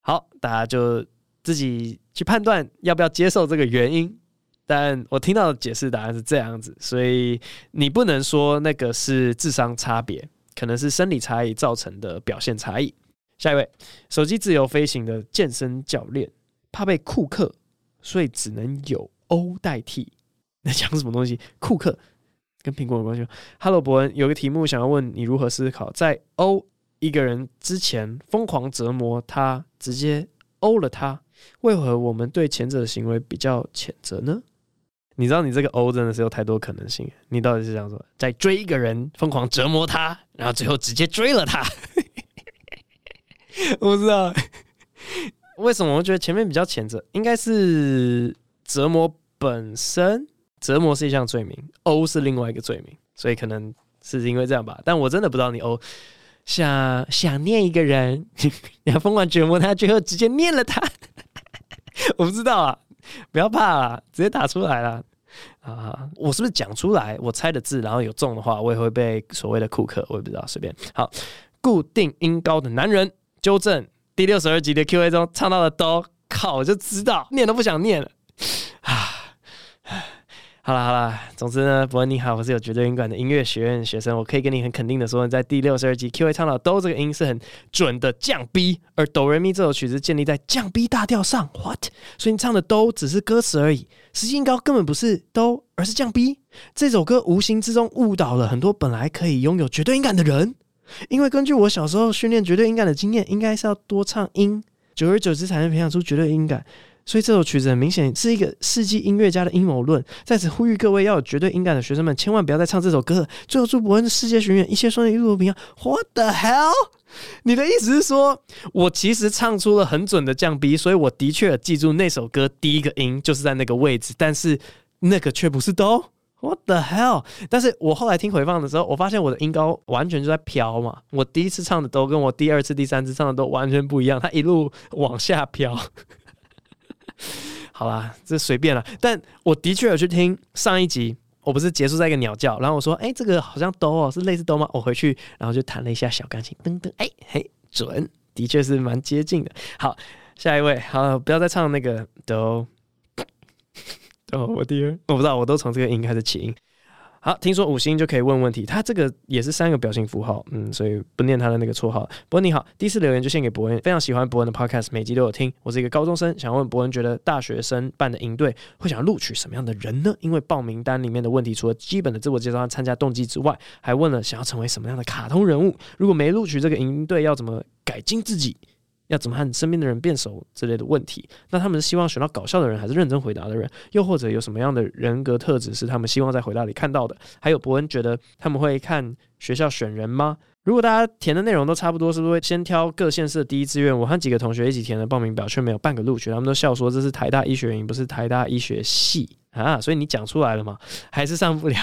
好，大家就自己去判断要不要接受这个原因。但我听到的解释答案是这样子，所以你不能说那个是智商差别，可能是生理差异造成的表现差异。下一位，手机自由飞行的健身教练怕被库克，所以只能有 O 代替。在讲什么东西？库克跟苹果有关系吗？Hello，伯恩，有个题目想要问你如何思考，在欧一个人之前疯狂折磨他，直接欧了他，为何我们对前者的行为比较谴责呢？你知道你这个欧真的是有太多可能性。你到底是想说，在追一个人疯狂折磨他，然后最后直接追了他？[laughs] 我不知道为什么我觉得前面比较谴责，应该是折磨本身。折磨是一项罪名，殴是另外一个罪名，所以可能是因为这样吧。但我真的不知道你殴，想想念一个人，你要疯狂折磨他，最后直接念了他，[laughs] 我不知道啊，不要怕啊，直接打出来了啊！我是不是讲出来我猜的字，然后有中的话，我也会被所谓的库克，我也不知道，随便。好，固定音高的男人，纠正第六十二集的 Q&A 中唱到的都靠，我就知道念都不想念了。好了好了，总之呢，伯恩你好，我是有绝对音感的音乐学院学生，我可以跟你很肯定的说，在第六十二集 Q A 唱到哆这个音是很准的降 B，而哆来咪这首曲子建立在降 B 大调上，What？所以你唱的哆只是歌词而已，实际音高根本不是哆，而是降 B。这首歌无形之中误导了很多本来可以拥有绝对音感的人，因为根据我小时候训练绝对音感的经验，应该是要多唱音，久而久之才能培养出绝对音感。所以这首曲子很明显是一个世纪音乐家的阴谋论，在此呼吁各位要有绝对音感的学生们，千万不要再唱这首歌。最后祝伯恩的世界巡演一切顺利，一路平安。What the hell？你的意思是说我其实唱出了很准的降 B，所以我的确记住那首歌第一个音就是在那个位置，但是那个却不是哆 What the hell？但是我后来听回放的时候，我发现我的音高完全就在飘嘛。我第一次唱的都跟我第二次、第三次唱的都完全不一样，它一路往下飘。[laughs] 好啦，这随便了。但我的确有去听上一集，我不是结束在一个鸟叫，然后我说：“哎、这个好像哆哦，是类似哆吗？”我回去，然后就弹了一下小钢琴，噔噔，哎、嘿，准，的确是蛮接近的。好，下一位，好，不要再唱那个哆。哦，[laughs] 我第二，我不知道，我都从这个音开始起音。好，听说五星就可以问问题，他这个也是三个表情符号，嗯，所以不念他的那个绰号。伯恩你好，第一次留言就献给伯恩，非常喜欢伯恩的 podcast，每集都有听。我是一个高中生，想问伯恩，觉得大学生办的营队会想要录取什么样的人呢？因为报名单里面的问题，除了基本的自我介绍和参加动机之外，还问了想要成为什么样的卡通人物。如果没录取这个营队，要怎么改进自己？要怎么和你身边的人变熟之类的问题？那他们是希望选到搞笑的人，还是认真回答的人？又或者有什么样的人格特质是他们希望在回答里看到的？还有伯恩觉得他们会看学校选人吗？如果大家填的内容都差不多，是不是会先挑各县市的第一志愿？我和几个同学一起填的报名表，却没有半个录取，他们都笑说这是台大医学院，不是台大医学系啊！所以你讲出来了吗？还是上不了？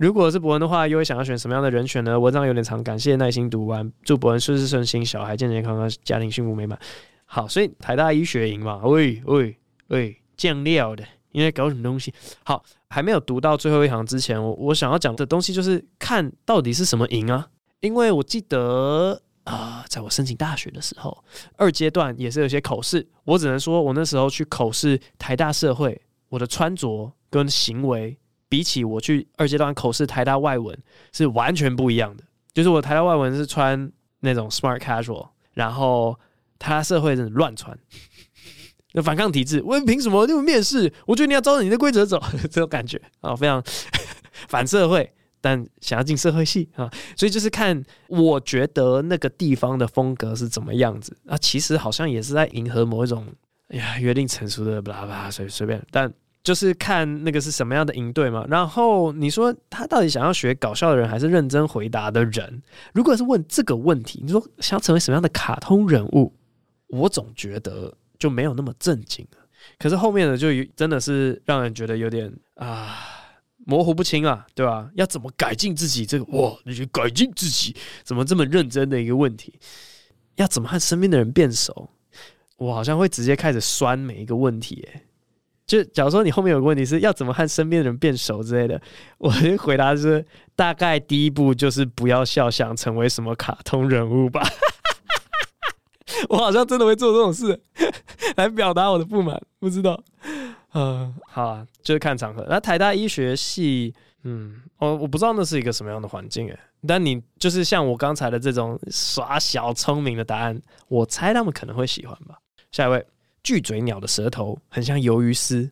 如果是伯恩的话，又会想要选什么样的人选呢？文章有点长，感谢耐心读完。祝伯恩事事顺心，小孩健健康康，家庭幸福美满。好，所以台大医学营嘛，喂喂喂，酱料的，因为搞什么东西？好，还没有读到最后一行之前，我我想要讲的东西就是看到底是什么营啊？因为我记得啊、在我申请大学的时候，二阶段也是有些口试，我只能说我那时候去口试台大社会，我的穿着跟行为。比起我去二阶段口试台大外文是完全不一样的，就是我台大外文是穿那种 smart casual，然后台大社会是乱穿，[laughs] 那反抗体制，问凭什么？就面试？我觉得你要照着你的规则走，[laughs] 这种感觉。啊，非常 [laughs] 反社会，但想要进社会系啊，所以就是看我觉得那个地方的风格是怎么样子。啊，其实好像也是在迎合某一种哎呀约定成熟的巴拉巴拉随随便，但。就是看那个是什么样的营队嘛，然后你说他到底想要学搞笑的人，还是认真回答的人？如果是问这个问题，你说想成为什么样的卡通人物，我总觉得就没有那么正经了。可是后面的就真的是让人觉得有点啊模糊不清啊，对吧？要怎么改进自己？这个哇，你去改进自己，怎么这么认真的一个问题？要怎么和身边的人变熟？我好像会直接开始酸每一个问题，欸，就假如说你后面有个问题是要怎么和身边的人变熟之类的，[laughs] 我的回答是大概第一步就是不要笑，想成为什么卡通人物吧。[laughs] 我好像真的会做这种事 [laughs] 来表达我的不满，不知道。嗯，好啊，就是看场合。那台大医学系，嗯，我我不知道那是一个什么样的环境诶。但你就是像我刚才的这种耍小聪明的答案，我猜他们可能会喜欢吧。下一位。巨嘴鸟的舌头很像鱿鱼丝，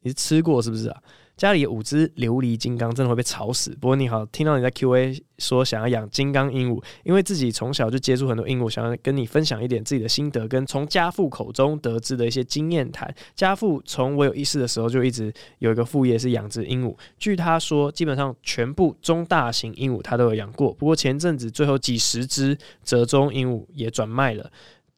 你是吃过是不是啊？家里五只琉璃金刚，真的会被吵死。不过你好，听到你在 Q&A 说想要养金刚鹦鹉，因为自己从小就接触很多鹦鹉，想要跟你分享一点自己的心得，跟从家父口中得知的一些经验谈。家父从我有意识的时候就一直有一个副业是养殖鹦鹉，据他说，基本上全部中大型鹦鹉他都有养过。不过前阵子最后几十只折中鹦鹉也转卖了。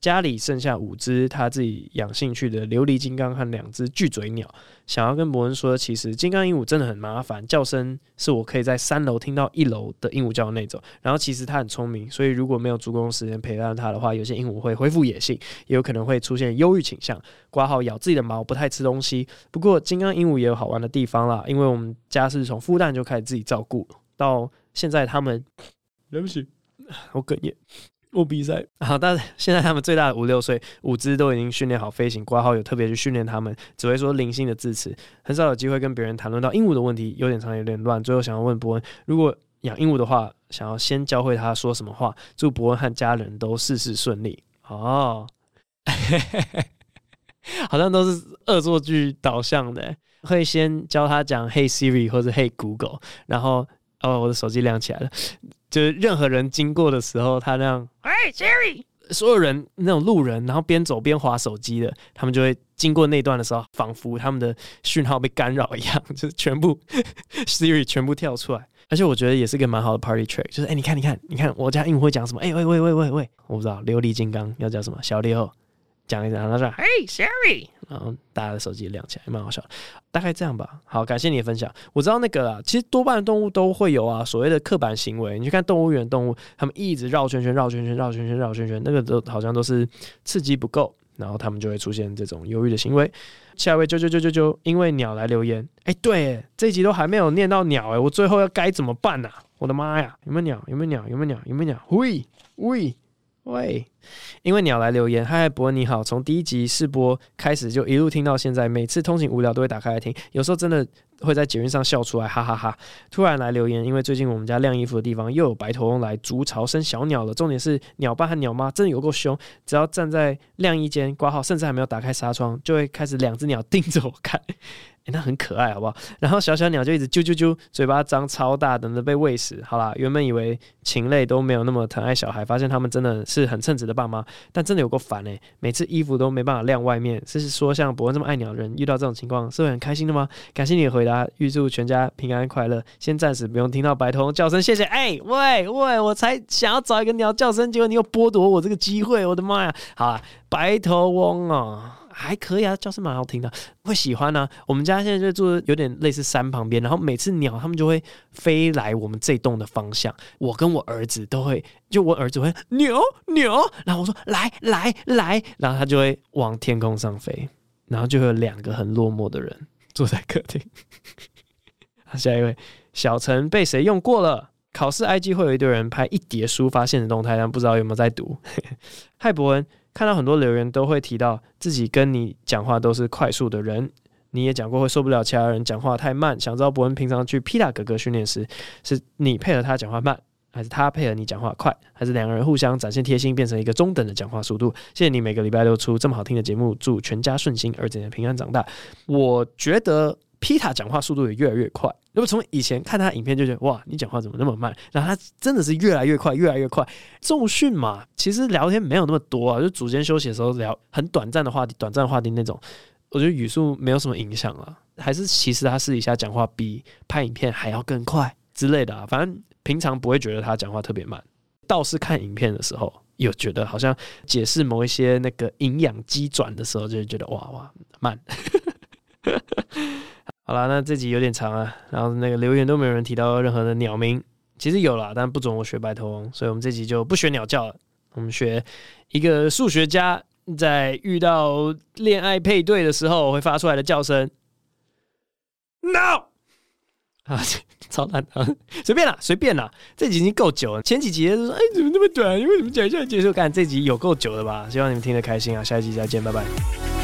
家里剩下五只他自己养兴趣的琉璃金刚和两只巨嘴鸟，想要跟伯恩说，其实金刚鹦鹉真的很麻烦，叫声是我可以在三楼听到一楼的鹦鹉叫的那种。然后其实它很聪明，所以如果没有足够时间陪伴它的话，有些鹦鹉会恢复野性，也有可能会出现忧郁倾向，挂号咬自己的毛，不太吃东西。不过金刚鹦鹉也有好玩的地方啦，因为我们家是从孵蛋就开始自己照顾，到现在他们，对不起，[laughs] 我哽咽。我比赛好，但是现在他们最大的五六岁，五只都已经训练好飞行，挂号有特别去训练他们，只会说零星的字词，很少有机会跟别人谈论到鹦鹉的问题，有点长，有点乱。最后想要问伯恩，如果养鹦鹉的话，想要先教会他说什么话？祝伯恩和家人都事事顺利。哦，[laughs] 好像都是恶作剧导向的，会先教他讲 Hey Siri 或者 Hey Google，然后哦，我的手机亮起来了。就是任何人经过的时候，他那样，所有人那种路人，然后边走边划手机的，他们就会经过那段的时候，仿佛他们的讯号被干扰一样，就是全部 [laughs] Siri 全部跳出来。而且我觉得也是个蛮好的 party trick，就是哎，你看，你看，你看，我家鹦鹉会讲什么？哎，喂喂喂喂喂，我不知道，琉璃金刚要叫什么？小六，讲一讲，他说：“Hey Siri。”然后大家的手机亮起来，蛮好笑。大概这样吧。好，感谢你的分享。我知道那个啊，其实多半的动物都会有啊，所谓的刻板行为。你去看动物园动物，他们一直绕圈圈、绕圈圈、绕圈圈、绕圈圈，那个都好像都是刺激不够，然后他们就会出现这种忧郁的行为。下一位啾啾啾啾啾，因为鸟来留言。哎，对，这一集都还没有念到鸟，哎，我最后要该怎么办呢、啊？我的妈呀，有没有鸟？有没有鸟？有没有鸟？有没有鸟？喂喂。喂，因为你要来留言，嗨，伯你好，从第一集试播开始就一路听到现在，每次通勤无聊都会打开来听，有时候真的会在捷运上笑出来，哈哈哈。突然来留言，因为最近我们家晾衣服的地方又有白头翁来筑巢生小鸟了，重点是鸟爸和鸟妈真的有够凶，只要站在晾衣间挂号，甚至还没有打开纱窗，就会开始两只鸟盯着我看。[laughs] 欸、那很可爱，好不好？然后小小鸟就一直啾啾啾，嘴巴张超大，等着被喂食。好啦，原本以为禽类都没有那么疼爱小孩，发现他们真的是很称职的爸妈，但真的有够烦呢！每次衣服都没办法晾外面，是说像伯恩这么爱鸟的人，遇到这种情况是会很开心的吗？感谢你的回答，啊预祝全家平安快乐。先暂时不用听到白头翁叫声，谢谢。哎、喂喂，我才想要找一个鸟叫声，结果你又剥夺我这个机会，我的妈呀！好啊，白头翁啊。还可以啊，叫声蛮好听的，会喜欢呢、啊。我们家现在就住有点类似山旁边，然后每次鸟它们就会飞来我们这栋的方向，我跟我儿子都会，就我儿子会鸟鸟，然后我说来来来，然后他就会往天空上飞，然后就会有两个很落寞的人坐在客厅。[laughs] 下一位，小陈被谁用过了？考试 IG 会有一堆人拍一叠书发现实动态，但不知道有没有在读。[laughs] 嗨，博恩。看到很多留言都会提到自己跟你讲话都是快速的人，你也讲过会受不了其他人讲话太慢。想知道博恩平常去皮塔哥哥训练时，是你配合他讲话慢，还是他配合你讲话快，还是两个人互相展现贴心，变成一个中等的讲话速度？谢谢你每个礼拜都出这么好听的节目，祝全家顺心，儿子也平安长大。我觉得。皮塔讲话速度也越来越快，那么从以前看他影片就觉得哇，你讲话怎么那么慢？然后他真的是越来越快，越来越快。重训嘛，其实聊天没有那么多啊，就组间休息的时候聊很短暂的话题，短暂话题那种，我觉得语速没有什么影响啊。还是其实他私底下讲话比拍影片还要更快之类的啊。反正平常不会觉得他讲话特别慢，倒是看影片的时候有觉得好像解释某一些那个营养机转的时候，就会觉得哇哇慢。[laughs] 好了，那这集有点长啊，然后那个留言都没有人提到任何的鸟鸣，其实有啦，但不准我学白头翁，所以我们这集就不学鸟叫了，我们学一个数学家在遇到恋爱配对的时候会发出来的叫声。No 啊，[laughs] 超难啊，[laughs] 随便啦，随便啦，这集已经够久了，前几集就说哎怎么那么短，因为怎么讲一下结束？看这集有够久了吧？希望你们听得开心啊，下一集再见，拜拜。